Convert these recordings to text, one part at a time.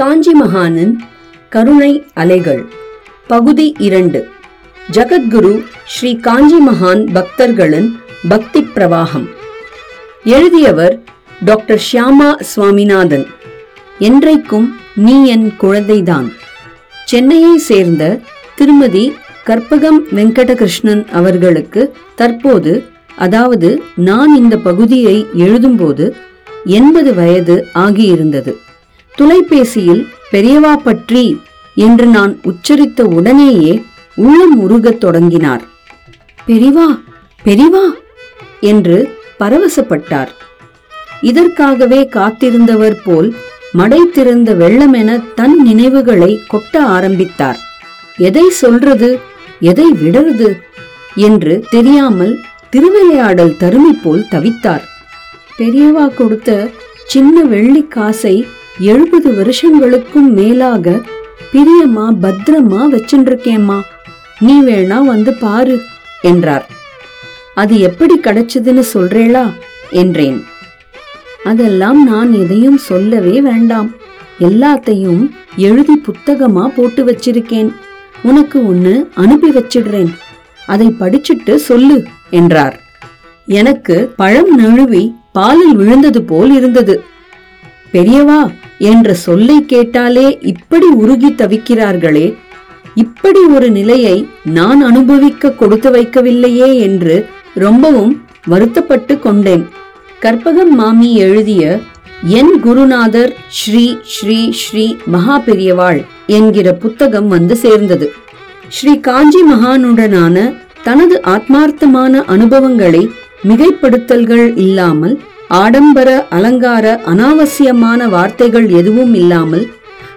காஞ்சி மகானின் கருணை அலைகள். பகுதி இரண்டு. ஜகத்குரு ஸ்ரீ காஞ்சி மகான் பக்தர்களின் பக்தி பிரவாகம். எழுதியவர் டாக்டர் ஷியாமா சுவாமிநாதன். என்றைக்கும் நீ என் குழந்தைதான். சென்னையை சேர்ந்த திருமதி கற்பகம் வெங்கடகிருஷ்ணன் அவர்களுக்கு தற்போது அதாவது நான் இந்த பகுதியை எழுதும்போது எண்பது வயது ஆகியிருந்தது. தொலைபேசியில் பெரியவா பற்றி என்று நான் உச்சரித்த உடனேயே உள்ளம் உருகத் தொடங்கினார். பெரிவா பெரிவா என்று பரவசப்பட்டார். இதற்காகவே காத்திருந்தவர் போல் மடை திறந்த வெள்ளமென தன் நினைவுகளை கொட்ட ஆரம்பித்தார். எதை சொல்றது எதை விடறது என்று தெரியாமல் திருவிளையாடல் தருமி போல் தவித்தார். பெரியவா கொடுத்த சின்ன வெள்ளி காசை எழுபது வருஷங்களுக்கும் மேலாக பிரியமா பத்திரமா வச்சுருக்கேம்மா நீ வேணா வந்து பாரு என்றார். அது எப்படி கிடைச்சதுன்னு சொல்றேளா என்றேன். அதெல்லாம் நான் எதையும் சொல்லவே வேண்டாம். எல்லாத்தையும் எழுதி புத்தகமா போட்டு வச்சிருக்கேன். உனக்கு ஒன்னு அனுப்பி வச்சிடுறேன். அதை படிச்சுட்டு சொல்லு என்றார். எனக்கு பழம் நழுவி பாலில் விழுந்தது போல் இருந்தது. பெரியவா என்ற சொல்லை கேட்டாலே இப்படி உருகி தவிக்கிறார்களே இப்படி ஒரு நிலையை நான் அனுபவிக்க கொடுத்து வைக்கவில்லையே என்று ரொம்பவும் வருத்தப்பட்டு கொண்டேன். கற்பகம் மாமி எழுதிய என் குருநாதர் ஸ்ரீ ஸ்ரீ ஸ்ரீ மகா பெரியவாள் என்கிற புத்தகம் வந்து சேர்ந்தது. ஸ்ரீ காஞ்சி மகானுடனான தனது ஆத்மார்த்தமான அனுபவங்களை மிகைப்படுத்தல்கள் இல்லாமல் ஆடம்பர அலங்கார அனாவசியமான வார்த்தைகள் எதுவும் இல்லாமல்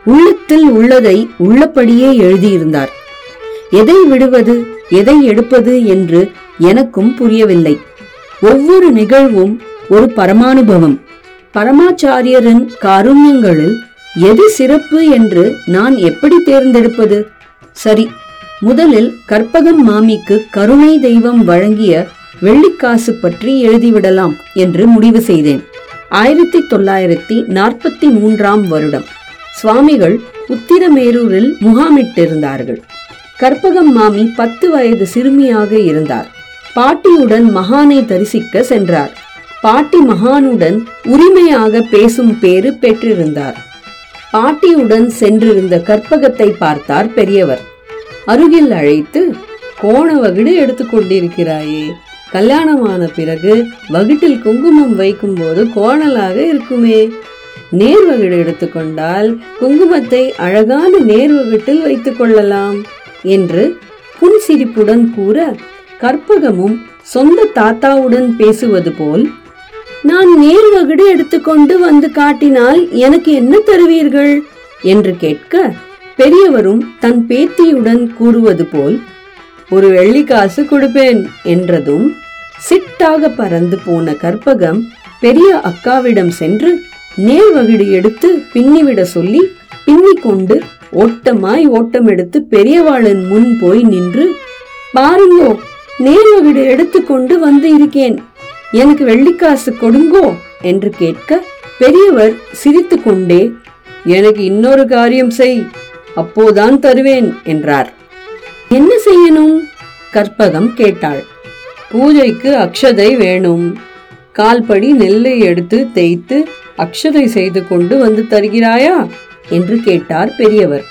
உள்ளத்தில் உள்ளதை உள்ளபடியே எழுதியிருந்தார். எதை விடுவது எதை எடுப்பது என்று எனக்கும் புரியவில்லை. ஒவ்வொரு நிகழ்வும் ஒரு பரமானுபவம். பரமாச்சாரியரின் காருண்யங்களில் எது சிறப்பு என்று நான் எப்படி தேர்ந்தெடுப்பது? சரி முதலில் கற்பகம் மாமிக்கு கருணை தெய்வம் வழங்கிய வெள்ளிக்காசு பற்றி எழுதிவிடலாம் என்று முடிவு செய்தேன். ஆயிரத்தி தொள்ளாயிரத்தி நாற்பத்தி மூன்றாம் வருடம். சுவாமிகள் உத்திரமேரூரில் முகாமிட்டிருந்தார்கள். கற்பகம் மாமி பத்து வயது சிறுமியாக இருந்தார். பாட்டியுடன் மகானை தரிசிக்க சென்றார். பாட்டி மகானுடன் உரிமையாக பேசும் பேறு பெற்றிருந்தார். பாட்டியுடன் சென்றிருந்த கற்பகத்தை பார்த்தார் பெரியவர். அருகில் அழைத்து கோண வகிடு எடுத்துக்கொண்டிருக்கிறாயே கல்யாணமான பிறகு வகிட்டில் குங்குமம் வைக்கும்போது கோணலாக இருக்குமே. நேர் வகிடு எடுத்துக்கொண்டால் குங்குமத்தை அழகான நேர்வகிட்டில் வைத்துக் கொள்ளலாம் என்று புன்சிரிப்புடன் கூற கற்பகமும் சொந்த தாத்தாவுடன் பேசுவது போல் நான் நேர் வகிடு எடுத்துக்கொண்டு வந்து காட்டினால் எனக்கு என்ன தருவீர்கள்? என்று கேட்க பெரியவரும் தன் பேத்தியுடன் கூறுவது போல் ஒரு வெள்ளி காசு கொடுப்பேன் என்றதும் சிட்டாக பறந்து போன கற்பகம் பெரிய அக்காவிடம் சென்று நேர் வகிடு எடுத்து பின்னிவிட சொல்லி பின்னிக் கொண்டு ஓட்டமாய் ஓட்டம் எடுத்து பெரியவாளின் முன் போய் நின்று பாருங்கோ நேர் வகிடு எடுத்துக்கொண்டு வந்து இருக்கேன். எனக்கு வெள்ளிக்காசு கொடுங்கோ என்று கேட்க பெரியவர் சிரித்து கொண்டே எனக்கு இன்னொரு காரியம் செய் அப்போதான் தருவேன் என்றார். என்ன செய்யணும்? கற்பகம் கேட்டாள். பூஜைக்கு அக்ஷதை வேணும். கால்படி நெல்லை எடுத்து தேய்த்து அக்ஷதை செய்து கொண்டு வந்து தருகிறாயா? என்று கேட்டார் பெரியவர்.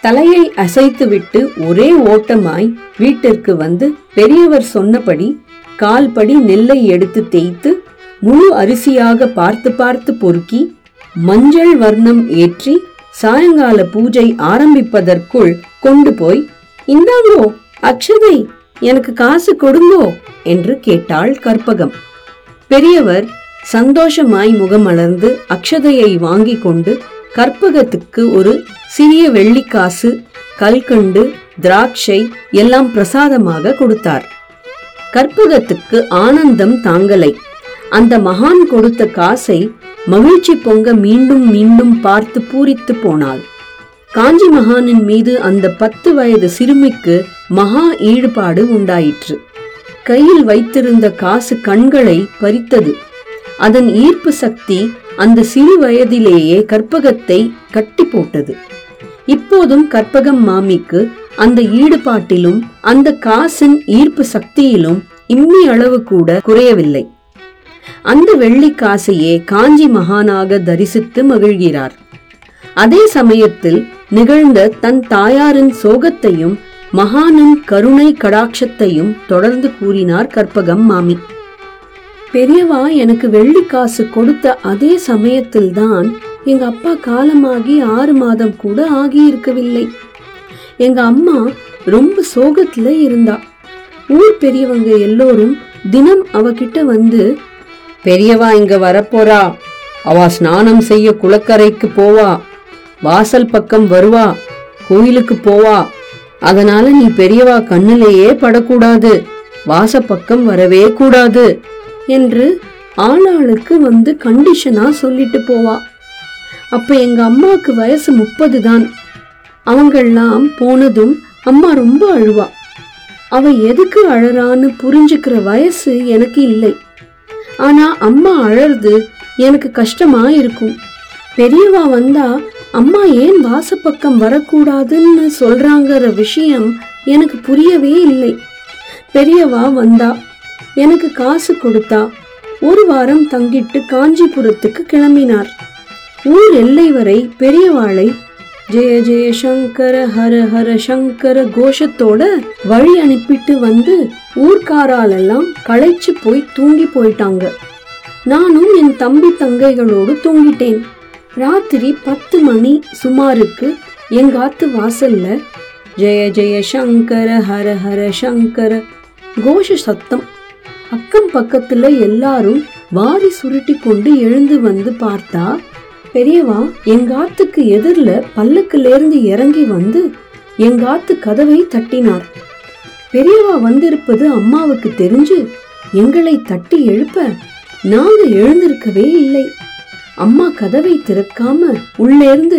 தலையை அசைத்துவிட்டு ஒரே ஓட்டமாய் வீட்டிற்கு வந்து பெரியவர் சொன்னபடி கால்படி நெல்லை எடுத்து தேய்த்து முழு அரிசியாக பார்த்து பார்த்து பொறுக்கி மஞ்சள் வர்ணம் ஏற்றி சாயங்கால பூஜை ஆரம்பிப்பதற்குள் கொண்டு போய் இந்தாங்கோ அக்ஷதை எனக்கு காசு கொடுங்கோ என்று கேட்டாள் கற்பகம். பெரியவர் சந்தோஷமாய் முகமலர்ந்து அக்ஷதையை வாங்கி கொண்டு கற்பகத்துக்கு ஒரு சிறிய வெள்ளிக்காசு கல்கண்டு திராட்சை எல்லாம் பிரசாதமாக கொடுத்தார். கற்பகத்துக்கு ஆனந்தம் தாங்கலை. அந்த மகான் கொடுத்த காசை மகிழ்ச்சி பொங்க மீண்டும் மீண்டும் பார்த்து பூரித்து போனாள். காஞ்சி மகானின் மீது அந்த பத்து வயது சிறுமிக்கு மகா ஈடுபாடு உண்டாயிற்று. கையில் வைத்திருந்த காசு கண்களை பறித்தது. அதன் ஈர்ப்பு சக்தி அந்த சிறு வயதிலேயே கற்பகத்தை கட்டி போட்டது. இப்போதும் கற்பகம் மாமிக்கு அந்த ஈடுபாட்டிலும் அந்த காசின் ஈர்ப்பு சக்தியிலும் இம்மி அளவு கூட குறையவில்லை. அந்த வெள்ளி காசையே காஞ்சி மகானாக தரிசித்து மகிழ்கிறார். அதே சமயத்தில் நிகழ்ந்த தன் தாயாரின் சோகத்தையும் மகானின் கருணை கடாட்சத்தையும் தொடர்ந்து கூறினார் கற்பகம் மாமி. பெரியவா எனக்கு வெள்ளி காசு கொடுத்த அதே சமயத்தில்தான் எங்க அப்பா காலமாகி ஆறு மாதம் கூட ஆகியிருக்கவில்லை. எங்க அம்மா ரொம்ப சோகத்துல இருந்தா. ஊர் பெரியவங்க எல்லோரும் தினம் அவகிட்ட வந்து பெரியவா இங்க வரப்போறா. அவ ஸ்நானம் செய்ய குளக்கரைக்கு போவா. வாசல் பக்கம் வருவா கோயிலுக்கு போவா. அதனால நீ பெரியவா கண்ணிலேயே படக்கூடாது வாசப்பக்கம் வரவே கூடாது என்று ஆளாளுக்கு வந்து கண்டிஷனா சொல்லிட்டு போவா. அப்ப எங்க அம்மாவுக்கு வயசு முப்பது தான். அவங்கெல்லாம் போனதும் அம்மா ரொம்ப அழுவா. அவ எதுக்கு அழறான்னு புரிஞ்சுக்கிற வயசு எனக்கு இல்லை. ஆனா அம்மா அழறது எனக்கு கஷ்டமா இருக்கும். பெரியவா வந்தா அம்மா ஏன் வாசப்பக்கம் வரக்கூடாதுன்னு சொல்றாங்கிற விஷயம் எனக்கு புரியவே இல்லை. பெரியவா வந்தா எனக்கு காசு கொடுத்தா ஒரு வாரம் தங்கிட்டு காஞ்சிபுரத்துக்கு கிளம்பினார். ஊர் எல்லை வரை பெரியவாளை ஜெய ஜெய சங்கர ஹர ஹர சங்கர கோஷத்தோட வழி அனுப்பிட்டு வந்து ஊர்க்காராலெல்லாம் களைச்சு போய் தூங்கி போயிட்டாங்க. நானும் என் தம்பி தங்கைகளோடு தூங்கிட்டேன். ராத்திரி பத்து மணி சுமாருக்கு எங்காத்து வாசல்ல ஜெய ஜெய சங்கர ஹர ஹர சங்கர கோஷ சத்தம். அக்கம் பக்கத்துல எல்லாரும் வாரி சுருட்டி கொண்டு எழுந்து வந்து பார்த்தா பெரியவா எங்காத்துக்கு எதிரில் பல்லக்கிலேருந்து இறங்கி வந்து எங்காத்து கதவை தட்டினார். பெரியவா வந்திருப்பது அம்மாவுக்கு தெரிஞ்சு எங்களை தட்டி எழுப்ப நாங்க எழுந்திருக்கவே இல்லை. அம்மா கதவை திறக்காம உள்ளேருந்து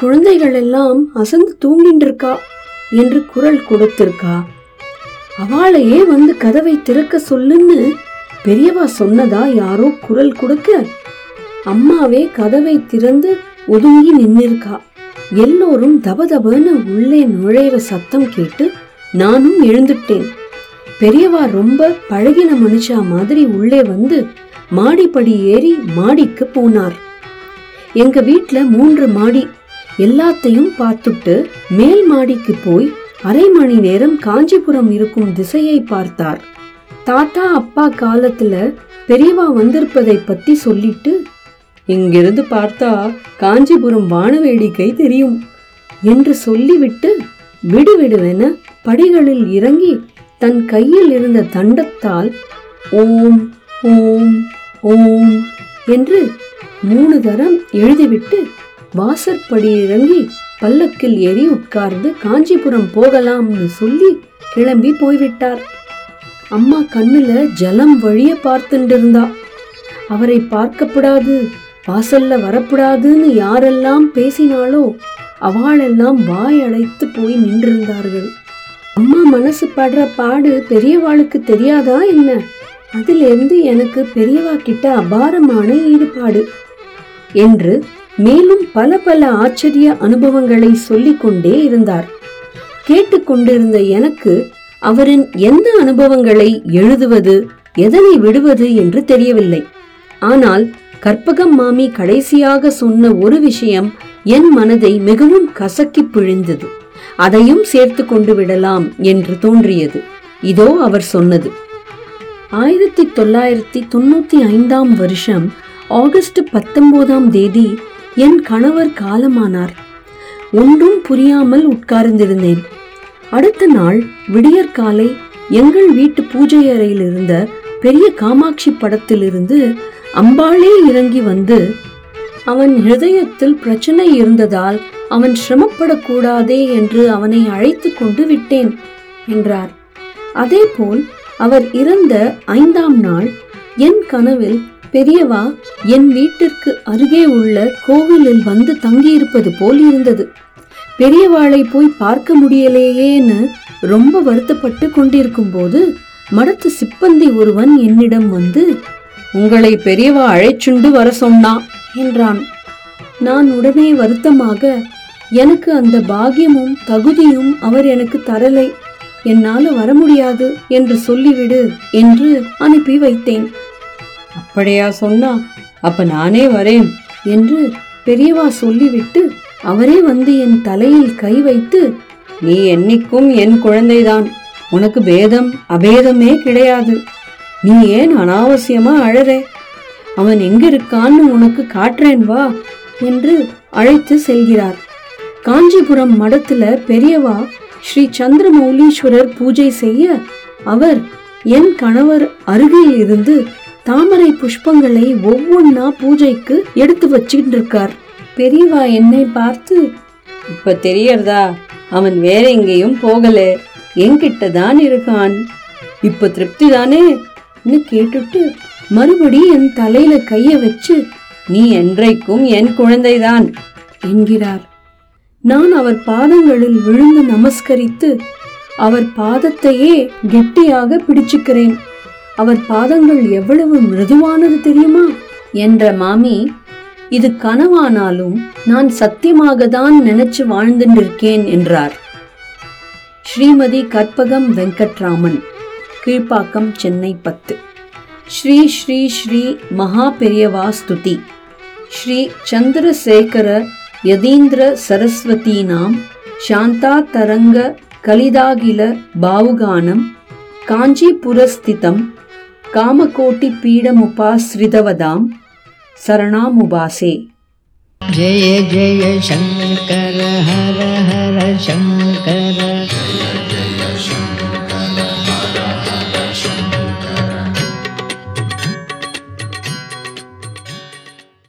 குழந்தைகள் எல்லாம் அசந்து தூங்கிட்டு இருக்கா என்று குரல் கொடுத்திருக்கா. அவளையே வந்து கதவை திறக்க சொல்லுன்னு பெரியவா சொன்னதா யாரோ குரல் கொடுக்க அம்மாவே கதவை திறந்து ஒதுங்கி நின்னிருக்கா. எல்லோரும் தபதபன்னு உள்ளே நுழையிற சத்தம் கேட்டு நானும் எழுந்துட்டேன். பெரியவா ரொம்ப பழகின மனுஷா மாதிரி உள்ளே வந்து மாடிப்படி ஏறி மாடிக்கு போனார். எங்க வீட்ல மூன்று மாடி. எல்லாத்தையும் பார்த்துட்டு மேல் மாடிக்கு போய் அரை மணி நேரம் காஞ்சிபுரம் இருக்கும் திசையை பார்த்தார். தாத்தா அப்பா காலத்துல பெரியவா வந்திருப்பதை பத்தி சொல்லிட்டு இங்கிருந்து பார்த்தா காஞ்சிபுரம் வானவேடிக்கை தெரியும் என்று சொல்லிவிட்டு விடுவிடுவென படிகளில் இறங்கி தன் கையில் இருந்த தண்டத்தால் ஓம் ஓம் ஓம் என்று மூணு தரம் எழுதிவிட்டு வாசற்படி இறங்கி பல்லக்கில் ஏறி உட்கார்ந்து காஞ்சிபுரம் போகலாம்னு சொல்லி கிளம்பி போய்விட்டார். அம்மா கண்ணுல ஜலம் வழிய பார்த்துட்டு இருந்தா அவரை பார்க்கப்படாது வாசல்ல வரப்படாதுன்னு யாரெல்லாம் பேசினாலோ அவளெல்லாம் வாய் அடைத்து போய் நின்றிருந்தார்கள். அம்மா மனசு படுற பாடு பெரியவாளுக்கு தெரியாதா என்ன? அதிலிருந்து எனக்கு பெரியவா கிட்ட அபாரமான ஈடுபாடு என்று மேலும் பல பல ஆச்சரிய அனுபவங்களை சொல்லிக் கொண்டே இருந்தார். கேட்டுக்கொண்டிருந்த எனக்கு அவரின் எந்த அனுபவங்களை எழுதுவது எதனை விடுவது என்று தெரியவில்லை. ஆனால் கற்பகம் மாமி கடைசியாக சொன்ன ஒரு விஷயம் என் மனதை மிகவும் கசக்கி பிழிந்தது. அதையும் சேர்த்து கொண்டு விடலாம் என்று தோன்றியது. இதோ அவர் சொன்னது. ஆயிரத்தி தொள்ளாயிரத்தி தொண்ணூத்தி ஐந்தாம் வருஷம் ஆகஸ்ட் பத்தொன்பதாம் தேதி என் கணவர் காலமானார். ஒன்றும் புரியாமல் உட்கார்ந்திருந்தேன். அடுத்த நாள் விடியற்காலை எங்கள் வீட்டு பூஜை அறையில் இருந்த பெரிய காமாட்சி படத்திலிருந்து அம்பாளே இறங்கி வந்து அவன் ஹிருதயத்தில் பிரச்சனை இருந்ததால் அவன் சிரமப்படக்கூடாதே என்று அவனை அழைத்து கொண்டு விட்டேன் என்றார். அதேபோல் அவர் இறந்த ஐந்தாம் நாள் என் கனவில் பெரியவா என் வீட்டிற்கு அருகே உள்ள கோவிலில் வந்து தங்கியிருப்பது போல் இருந்தது. பெரியவாளை போய் பார்க்க முடியலையேன்னு ரொம்ப வருத்தப்பட்டு கொண்டிருக்கும் போது மடத்து சிப்பந்தி ஒருவன் என்னிடம் வந்து உங்களை பெரியவா அழைச்சுண்டு வர சொன்னா என்றான். நான் உடனே வருத்தமாக எனக்கு அந்த பாக்கியமும் தகுதியும் அவர் எனக்கு தரலை. என்னால வர முடியாது என்று சொல்லிவிடு என்று அனுப்பி வைத்தேன். அப்படியா சொன்னா அப்ப நானே வரேன் என்று பெரியவா சொல்லிவிட்டு அவரே வந்து என் தலையில் கை வைத்து நீ என்னைக்கும் என் குழந்தைதான். உனக்கு பேதம் அபேதமே கிடையாது. நீ ஏன் அனாவசியமா அழறே? அவன் எங்க இருக்கான்னு உனக்கு காட்டுறேன் வா என்று அழைத்து செல்கிறார். காஞ்சிபுரம் மடத்துல பெரியவா ஸ்ரீ சந்திரமௌலீஸ்வரர் பூஜை செய்ய அவர் என் கணவர் அருகில் இருந்து தாமரை புஷ்பங்களை ஒவ்வொன்னா பூஜைக்கு எடுத்து வச்சுக்கிட்டு இருக்கார் பெரியவா என்னை பார்த்து இப்ப தெரியறதா? அவன் வேற எங்கேயும் போகல. என்கிட்ட தான் இருக்கான். இப்ப திருப்தி தானே கேட்டுட்டு மறுபடி என் தலையில கைய வச்சு நீ என்றைக்கும் என் குழந்தைதான் என்கிறார். நான் அவர் பாதங்களில் விழுந்து நமஸ்கரித்து அவர் பாதத்தையே கெட்டியாக பிடிச்சுக்கிறேன். அவர் பாதங்கள் எவ்வளவு மிருதுவானது தெரியுமா? என்ற மாமி இது கனவானாலும் நான் சத்தியமாக தான் நினைச்சு வாழ்ந்துட்டிருக்கேன் என்றார். ஸ்ரீமதி கற்பகம் வெங்கட்ராமன் கீழ்ப்பாக்கம் சென்னை பத்து. ஸ்ரீ ஸ்ரீ ஸ்ரீ மகா பெரியவா ஸ்துதி. ஸ்ரீ சந்திரசேகர ಯದೀಂದ್ರ ಸರಸ್ವತೀನಾಂ ಶಾಂತಾತರಂಗ ಕಲಿದಾಗಿಲ ಬಾವುಗಾನಂ ಕಾಂಚೀಪುರಸ್ಥಿತಂ ಕಾಮಕೋಟಿ ಪೀಡಮುಪಾಶ್ರಿತವದಾಂ ಶರಣಾಮುಬಾಸೆ ಜಯ ಜಯ ಶಂಕರ ಹರ ಹರ ಶಂಕರ